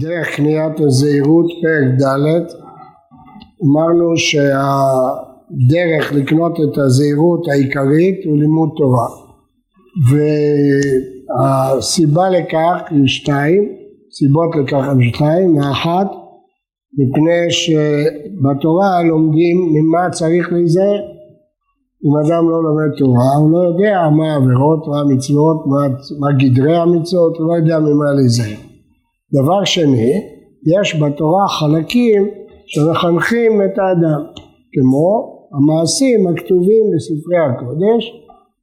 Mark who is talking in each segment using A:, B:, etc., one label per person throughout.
A: דרך קניית הזהירות פרק ד' אמרנו שהדרך לקנות את הזהירות העיקרית הוא לימוד תורה. והסיבה לכך היא שתיים, סיבות לכך הן שתיים, האחת מפני שבתורה לומדים ממה צריך להיזהר. אם אדם לא לומד תורה הוא לא יודע מה העבירות, מה המצוות, מה, מה גדרי המצוות, הוא לא יודע ממה להיזהר דבר שני, יש בתורה חלקים שמחנכים את האדם, כמו המעשים הכתובים בספרי הקודש,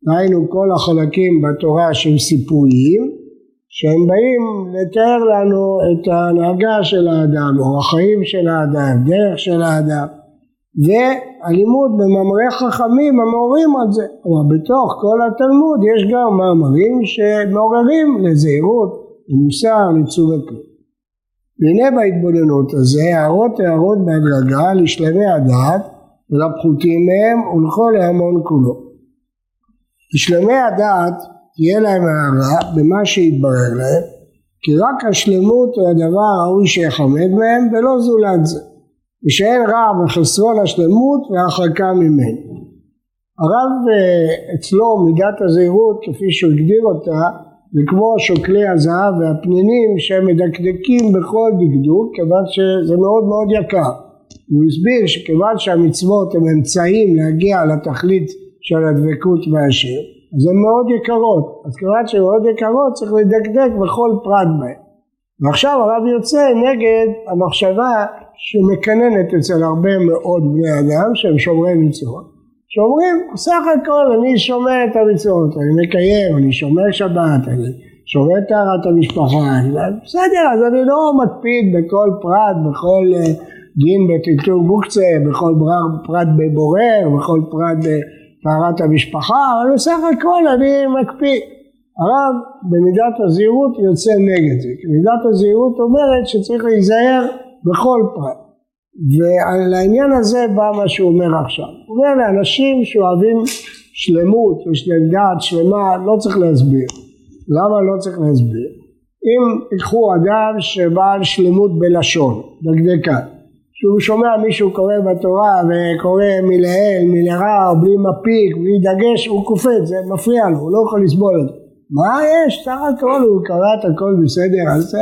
A: ראינו כל החלקים בתורה שהם סיפוריים, שהם באים לתאר לנו את ההנהגה של האדם, או החיים של האדם, דרך של האדם, והלימוד במאמרי חכמים המעוררים על זה, אבל בתוך כל התלמוד יש גם מאמרים שמעוררים לזהירות, למוסר, לתשומת לב. והנה בהתבוננות הזה הערות הערות בהדרגה לשלמי הדעת ולפחותים מהם ולכל ההמון כולו. לשלמי הדעת תהיה להם הערה במה שיתברר להם כי רק השלמות הוא הדבר הראוי שיחמד מהם ולא זולת זה ושאין רע בחסרון השלמות והרחקה ממנו. הרב אה, אצלו מידת הזהירות כפי שהוא הגדיר אותה וכמו שוקלי הזהב והפנינים שהם מדקדקים בכל דקדוק כיוון שזה מאוד מאוד יקר. הוא הסביר שכיוון שהמצוות הן אמצעים להגיע לתכלית של הדבקות בהשם אז הן מאוד יקרות. אז כיוון שהן מאוד יקרות צריך לדקדק בכל פרט בהן. ועכשיו הרב יוצא נגד המחשבה שמקננת אצל הרבה מאוד בני אדם שהם שומרי מצוות שאומרים סך הכל אני שומר את המצוות, אני מקיים, אני שומר שבת, אני שומר טהרת המשפחה, בסדר אז אני לא מקפיד בכל פרט, בכל אה, דין בטלטול מוקצה, בכל פרט בבורר, בכל פרט בטהרת המשפחה, אבל בסך הכל אני מקפיד. הרב במידת הזהירות יוצא נגד זה, כי מידת הזהירות אומרת שצריך להיזהר בכל פרט. ועל העניין הזה בא מה שהוא אומר עכשיו. הוא אומר לאנשים שאוהבים שלמות ושלם דעת שלמה לא צריך להסביר. למה לא צריך להסביר? אם ייקחו אדם שבעל שלמות בלשון, דקדקה, שהוא שומע מישהו קורא בתורה וקורא מלעיל, מלרע, בלי מפיק, בלי דגש, הוא קופץ, זה מפריע לו, הוא לא יכול לסבול את זה. מה יש? סך הכל הוא קרא את הכל בסדר, אז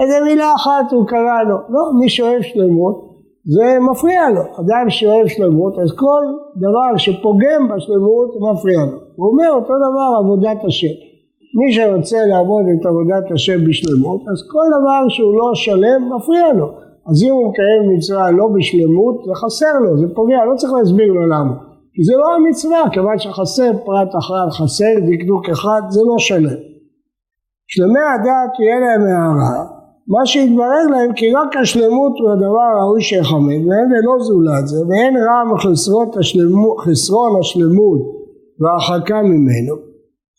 A: איזה מילה אחת הוא קרא לו. לא, מי שאוהב שלמות זה מפריע לו. אדם שאוהב שלמות, אז כל דבר שפוגם בשלמות מפריע לו. הוא אומר אותו דבר עבודת השם. מי שרוצה לעבוד את עבודת השם בשלמות, אז כל דבר שהוא לא שלם מפריע לו. אז אם הוא מקיים מצווה לא בשלמות, זה חסר לו, זה פוגע, לא צריך להסביר לו למה. כי זה לא המצווה, כיוון שחסר פרט אחד, חסר דקדוק אחד, זה לא שלם. שלמי הדעת תהיה להם הערה, מה שהתברר להם כי רק השלמות הוא הדבר הראוי שיחמד והם ולא זולת זה ואין רע מחסרון השלמות והרחקה ממנו.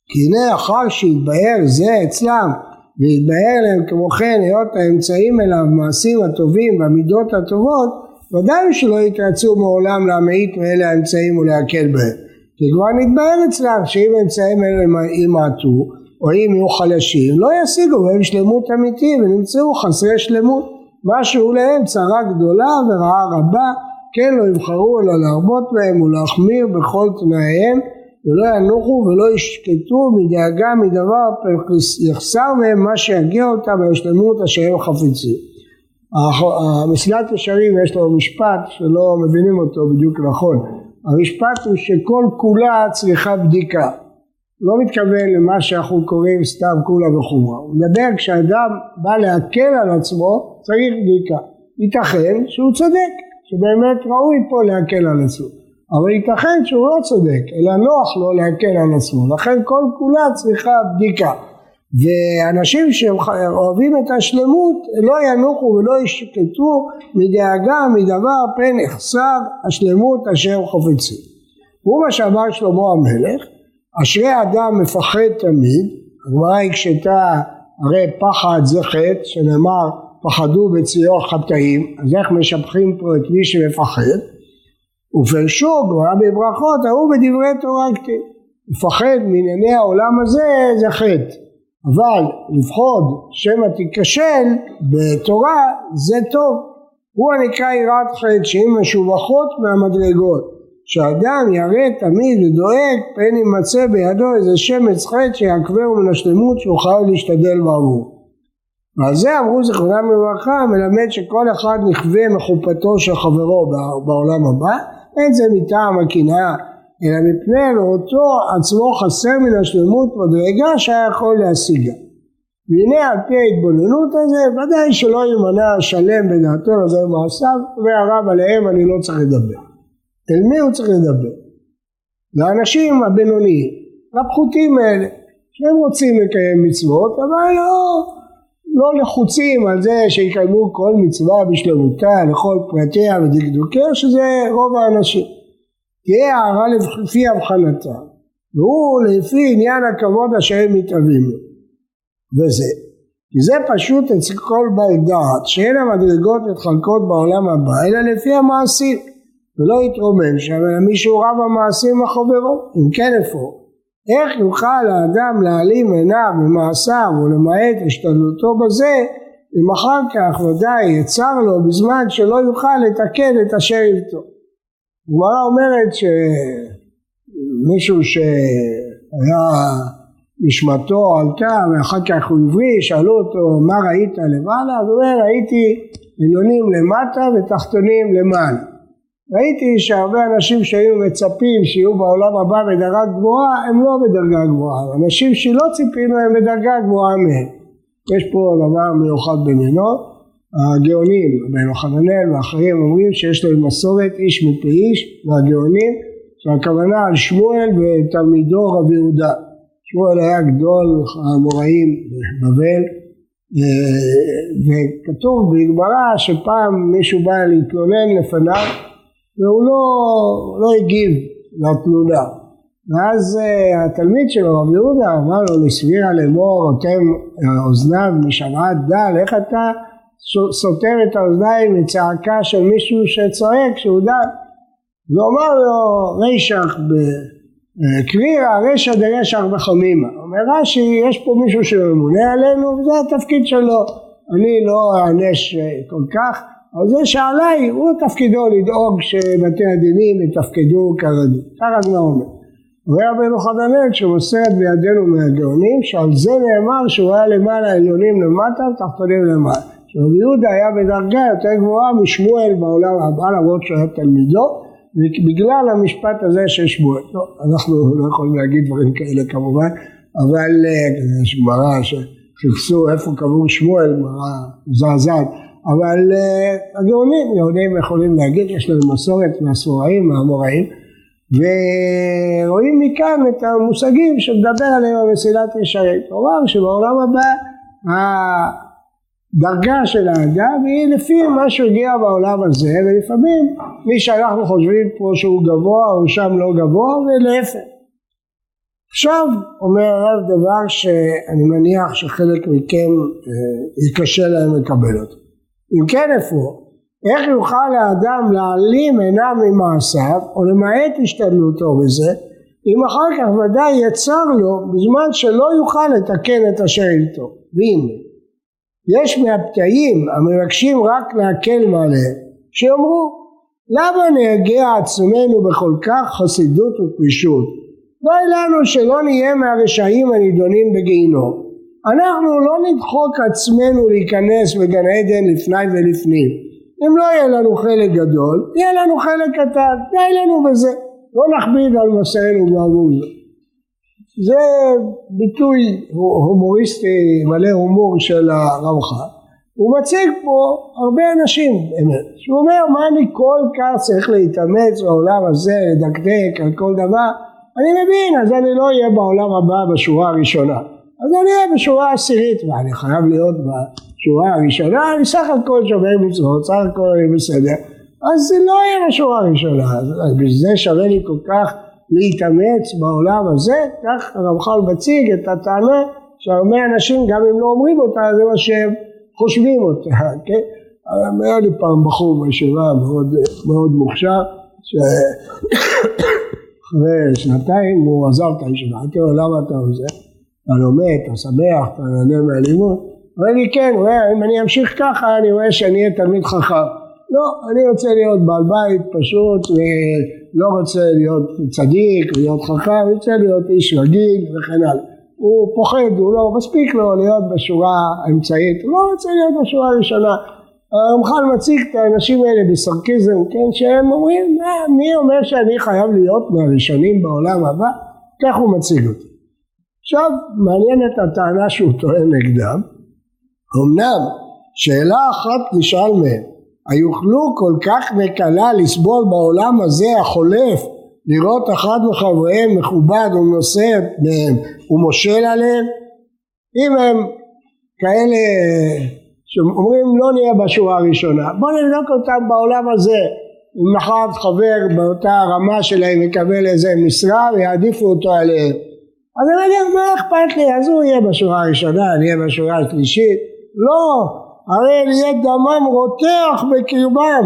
A: כי הנה אחר שהתבהר זה אצלם והתבהר להם כמו כן היות האמצעים אליו המעשים הטובים והמידות הטובות ודאי שלא יתרצו מעולם להמעיט מאלה האמצעים ולהקל בהם. כי כבר נתבהר אצלם שאם האמצעים האלה ימעטו או אם יהיו חלשים, לא ישיגו בהם שלמות אמיתי ונמצאו חסרי שלמות. משהו להם צרה גדולה ורעה רבה, כן לא יבחרו אלא להרבות בהם ולהחמיר בכל תנאיהם ולא ינוחו ולא ישקטו מדאגה מדבר יחסר מהם מה שיגיע אותם לשלמות אשר הם חפצים. המסילת ישרים יש לו משפט שלא מבינים אותו בדיוק נכון. המשפט הוא שכל כולה צריכה בדיקה. לא מתכוון למה שאנחנו קוראים סתם כולה וחומרה, הוא מדבר כשאדם בא להקל על עצמו צריך בדיקה, ייתכן שהוא צודק, שבאמת ראוי פה להקל על עצמו, אבל ייתכן שהוא לא צודק, אלא נוח לו להקל על עצמו, לכן כל כולה צריכה בדיקה, ואנשים שאוהבים את השלמות לא ינוחו ולא ישקטו מדאגה מדבר פן יחסר השלמות אשר חופצים. הוא מה שאמר שלמה המלך אשרי אדם מפחד תמיד, הגמרא הקשתה הרי פחד זה חטא שנאמר פחדו בציור חטאים, אז איך משבחים פה את מי שמפחד? ופרשו גמרא בברכות ההוא בדברי תורה כתיב. מפחד מענייני העולם הזה זה חטא. אבל לפחוד שמא תיכשל בתורה זה טוב. הוא הנקרא יראת חטא שהיא משובחות מהמדרגות. שאדם ירא תמיד ודואג פן יימצא בידו איזה שמץ חטא שיעכבהו מן השלמות שיוכל להשתדל בעבור. ועל זה אמרו זכרונם לברכה מלמד שכל אחד נכווה מחופתו של חברו בעולם הבא אין זה מטעם הקנאה אלא מפני ראותו עצמו חסר מן השלמות מדרגה שהיה יכול להשיגה. והנה על פי ההתבוננות הזה ודאי שלא יימנע שלם בדעתו לזה במעשיו והרב עליהם אני לא צריך לדבר. אל מי הוא צריך לדבר? לאנשים הבינוניים, לפחותים האלה, שהם רוצים לקיים מצוות אבל לא, לא לחוצים על זה שיקיימו כל מצווה בשלמותה לכל פרטיה ודקדוקיה שזה רוב האנשים. תהיה הערה לפי הבחנתה והוא לפי עניין הכבוד אשר הם מתאבים לו וזה כי זה פשוט אצל כל בעל דעת שאין המדרגות מתחלקות בעולם הבא אלא לפי המעשים ולא יתרומם שם אלא מישהו רב המעשים מחברו אם כן איפה איך יוכל האדם להעלים עיניו ממעשיו ולמעט השתדלותו בזה אם אחר כך ודאי יצר לו בזמן שלא יוכל לתקן את אשר יבטו הגמרא אומרת שמישהו שהיה נשמתו עלתה ואחר כך הוא הבריא, שאלו אותו מה ראית למעלה? אז הוא אומר ראיתי עליונים למטה ותחתונים למעלה. ראיתי שהרבה אנשים שהיו מצפים שיהיו בעולם הבא בדרגה גבוהה הם לא בדרגה גבוהה, אנשים שלא ציפינו הם בדרגה גבוהה מהם. יש פה דבר מיוחד במינו הגאונים, בן יוחננאל ואחרים אומרים שיש להם מסורת איש מפי איש והגאונים שהכוונה על שמואל ותלמידו רבי יהודה. שמואל היה גדול האמוראים בבבל וכתוב בגמרא שפעם מישהו בא להתלונן לפניו והוא לא, לא הגיב לתלונה ואז התלמיד שלו רבי יהודה אמר לו לסבירה לאמור אוטם אוזניו משוועת דל איך אתה סותר את האוזניים מצעקה של מישהו שצועק שהוא דל. ואומר לו רישך בקרירה רשע דרשך בחמימה. אומר רש"י יש פה מישהו שממונה עלינו וזה התפקיד שלו. אני לא אענש כל כך אבל זה שעליי הוא תפקידו לדאוג שבתי הדינים יתפקדו כרגיל. ככה הגמרא אומר. אומר רבנו חננאל שמוסרת בידינו מהגאונים שעל זה נאמר שהוא היה למעלה עליונים למטה ותחתונים למעלה. שרבי יהודה היה בדרגה יותר גבוהה משמואל בעולם הבא למרות שהוא היה תלמידו בגלל המשפט הזה של שמואל. לא, אנחנו לא יכולים להגיד דברים כאלה כמובן אבל אה, יש גמרא שחיפשו איפה קבור שמואל, גמרא מזעזעת אבל uh, הגאונים, גאונים יכולים להגיד, יש לנו מסורת מהסוראים, מהאמוראים ורואים מכאן את המושגים שמדבר עליהם המסילת ישרים. כלומר שבעולם הבא דרגה של האדם היא לפי מה שהגיע בעולם הזה ולפעמים מי שאנחנו חושבים פה שהוא גבוה הוא שם לא גבוה ולהפך. עכשיו אומר הרב דבר שאני מניח שחלק מכם אה, יקשה להם לקבל אותו. אם כן איפה? איך יוכל האדם להעלים עיניו ממעשיו או למעט השתדלותו בזה אם אחר כך ודאי יצר לו בזמן שלא יוכל לתקן את אשר איתו. והנה יש מהפתאים המבקשים רק להקל מעליהם, שיאמרו למה נהגה עצמנו בכל כך חסידות ופרישות? די לנו שלא נהיה מהרשעים הנידונים בגיהינום. אנחנו לא נדחוק עצמנו להיכנס בגן עדן לפני ולפנים. אם לא יהיה לנו חלק גדול, יהיה לנו חלק קטן, די לנו בזה. לא נכביד על מסענו בעבור זה. זה ביטוי הומוריסטי מלא הומור של הרמח"ל. הוא מציג פה הרבה אנשים באמת, שהוא אומר מה אני כל כך צריך להתאמץ בעולם הזה, לדקדק על כל דבר, אני מבין אז אני לא אהיה בעולם הבא בשורה הראשונה, אז אני אהיה בשורה עשירית, ואני חייב להיות בשורה הראשונה, אני סך הכל שומר מצוות, סך הכל אני בסדר, אז זה לא יהיה בשורה הראשונה, אז בשביל זה שווה לי כל כך להתאמץ בעולם הזה, כך הרמח"ל מציג את הטענה שהרבה אנשים גם אם לא אומרים אותה זה מה שהם חושבים אותה, כן? היה לי פעם בחור בישיבה מאוד, מאוד מוכשר שאחרי שנתיים הוא עזב את הישיבה, אמרתי לו למה אתה עוזר? אתה לומד, אתה שמח, אתה נהנה מהלימוד? אומר לי כן, רואה, אם אני אמשיך ככה אני רואה שאני אהיה תלמיד חכם. לא, אני רוצה להיות בעל בית פשוט ולא רוצה להיות צדיק, להיות חכם, אני רוצה להיות איש רגיל וכן הלאה. הוא פוחד, הוא לא מספיק לו להיות בשורה האמצעית, הוא לא רוצה להיות בשורה הראשונה. הרמח"ל מציג את האנשים האלה בסרקיזם, כן, שהם אומרים, מי אומר שאני חייב להיות מהראשונים בעולם הבא? כך הוא מציג אותי. עכשיו, מעניינת הטענה שהוא טוען נגדם. אמנם, שאלה אחת נשאל מהם, היוכלו כל כך נקלה לסבול בעולם הזה החולף, לראות אחד מחבריהם מכובד ומנוסה מהם ומושל עליהם? אם הם כאלה שאומרים לא נהיה בשורה הראשונה, בואו נבדוק אותם בעולם הזה, אם אחד חבר באותה רמה שלהם יקבל איזה משרה ויעדיפו אותו עליהם אז אני אומר מה אכפת לי? אז הוא יהיה בשורה הראשונה, אני אהיה בשורה השלישית. לא, הרי יהיה דמם רותח בקרבם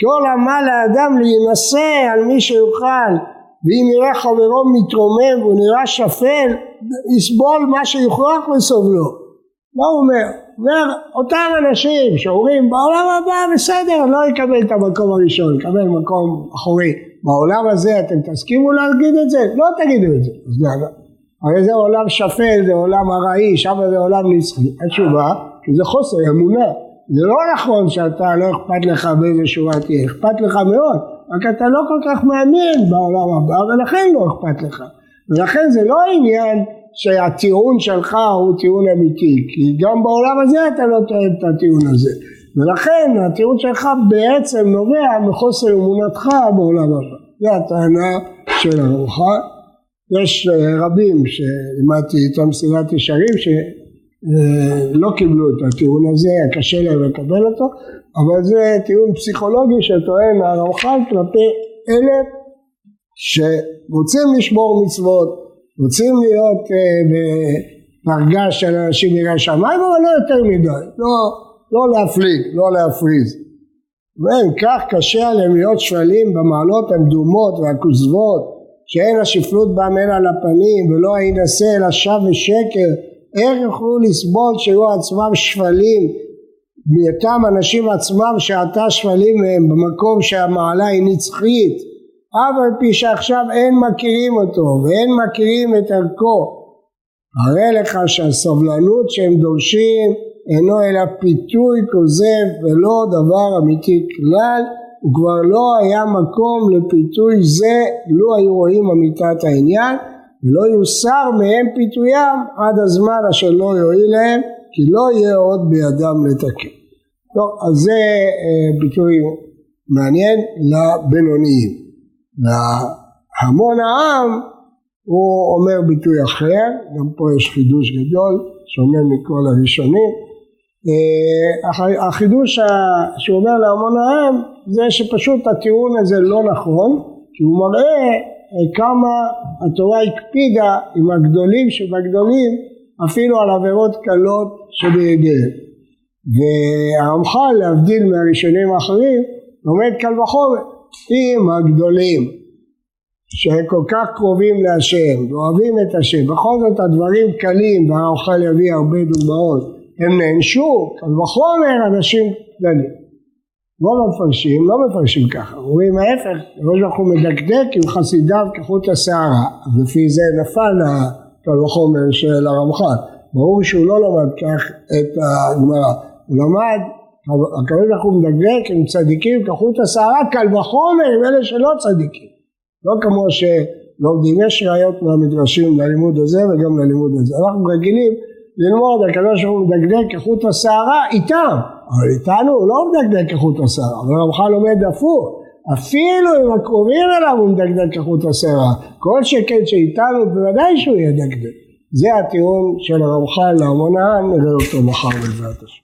A: כל עמל לאדם להינשא על מי שיוכל. ואם יראה חברו מתרומם והוא נראה שפל יסבול מה שיוכרח לסובלו. מה הוא אומר? אומר אותם אנשים שאומרים בעולם הבא בסדר לא יקבל את המקום הראשון יקבל מקום אחורי. בעולם הזה אתם תסכימו להגיד את זה? לא תגידו את זה. אז למה? הרי זה עולם שפל זה עולם ארעי שם זה עולם נצחי. התשובה כי זה חוסר אמונה. זה לא נכון שאתה לא אכפת לך באיזה שורה תהיה. אכפת לך מאוד רק אתה לא כל כך מעניין בעולם הבא ולכן לא אכפת לך. ולכן זה לא עניין שהטיעון שלך הוא טיעון אמיתי כי גם בעולם הזה אתה לא טוען את הטיעון הזה. ולכן הטיעון שלך בעצם נובע מחוסר אמונתך בעולם הבא. זו הטענה של הרוחן יש אה, רבים שלימדתי איתם סדרת ישרים שלא קיבלו את הטיעון הזה, היה קשה להם לקבל אותו, אבל זה טיעון פסיכולוגי שטוען הרמח"ל כלפי אלה שרוצים לשמור מצוות, רוצים להיות בדרגה של אנשים יראי שמיים, אבל לא יותר מדי, לא, לא להפליג, לא להפריז. ואם כך קשה עליהם להיות שפלים במעלות המדומות והכוזבות שאין השפלות בם אלא על הפנים ולא יינשא אלא שב ושקר איך יוכלו לסבול שיהיו עצמם שפלים? מאותם אנשים עצמם שעתה שפלים מהם במקום שהמעלה היא נצחית. אף על פי שעכשיו אין מכירים אותו ואין מכירים את ערכו. הרי לך שהסבלנות שהם דורשים אינו אלא פיתוי כוזב ולא דבר אמיתי כלל וכבר לא היה מקום לפיתוי זה לו היו רואים אמיתת העניין ולא יוסר מהם פיתוים עד הזמן אשר לא יועיל להם כי לא יהיה עוד בידם לתקן. טוב, אז זה אה, ביטוי מעניין לבינוניים. להמון העם הוא אומר ביטוי אחר, גם פה יש חידוש גדול שונה מכל הראשונים החידוש שהוא אומר להמון העם זה שפשוט הטיעון הזה לא נכון כי הוא מראה אה, כמה התורה הקפידה עם הגדולים שבגדולים אפילו על עבירות קלות שבידיהם. והרמח"ל להבדיל מהראשונים האחרים לומד קל וחומר אם הגדולים שהם כל כך קרובים להשם ואוהבים את השם בכל זאת הדברים קלים והרמח"ל יביא הרבה דוגמאות הם נענשו, קל וחומר אנשים קטנים. רוב המפרשים לא מפרשים ככה, אומרים ההפך, ראש ברוך הוא מדקדק עם חסידיו כחוט השערה, אז לפי זה נפל הקל וחומר של הרמח"ל, ברור שהוא לא למד כך את הגמרא, הוא למד, הקדוש ברוך הוא מדקדק עם צדיקים כחוט השערה, קל וחומר עם אלה שלא צדיקים, לא כמו שלומדים, יש ראיות מהמדרשים ללימוד הזה וגם ללימוד הזה, אנחנו רגילים ללמוד, הקדוש ברוך הוא מדקדק כחוט השערה איתם, אבל איתנו הוא לא מדקדק כחוט השערה, אבל הרמח"ל לומד הפוך, אפילו אם הקרובים אליו הוא מדקדק כחוט השערה, כל שכן שאיתנו בוודאי שהוא דקדק. זה הטיעון של הרמח"ל להמון העם, נראה אותו מחר בעזרת השם.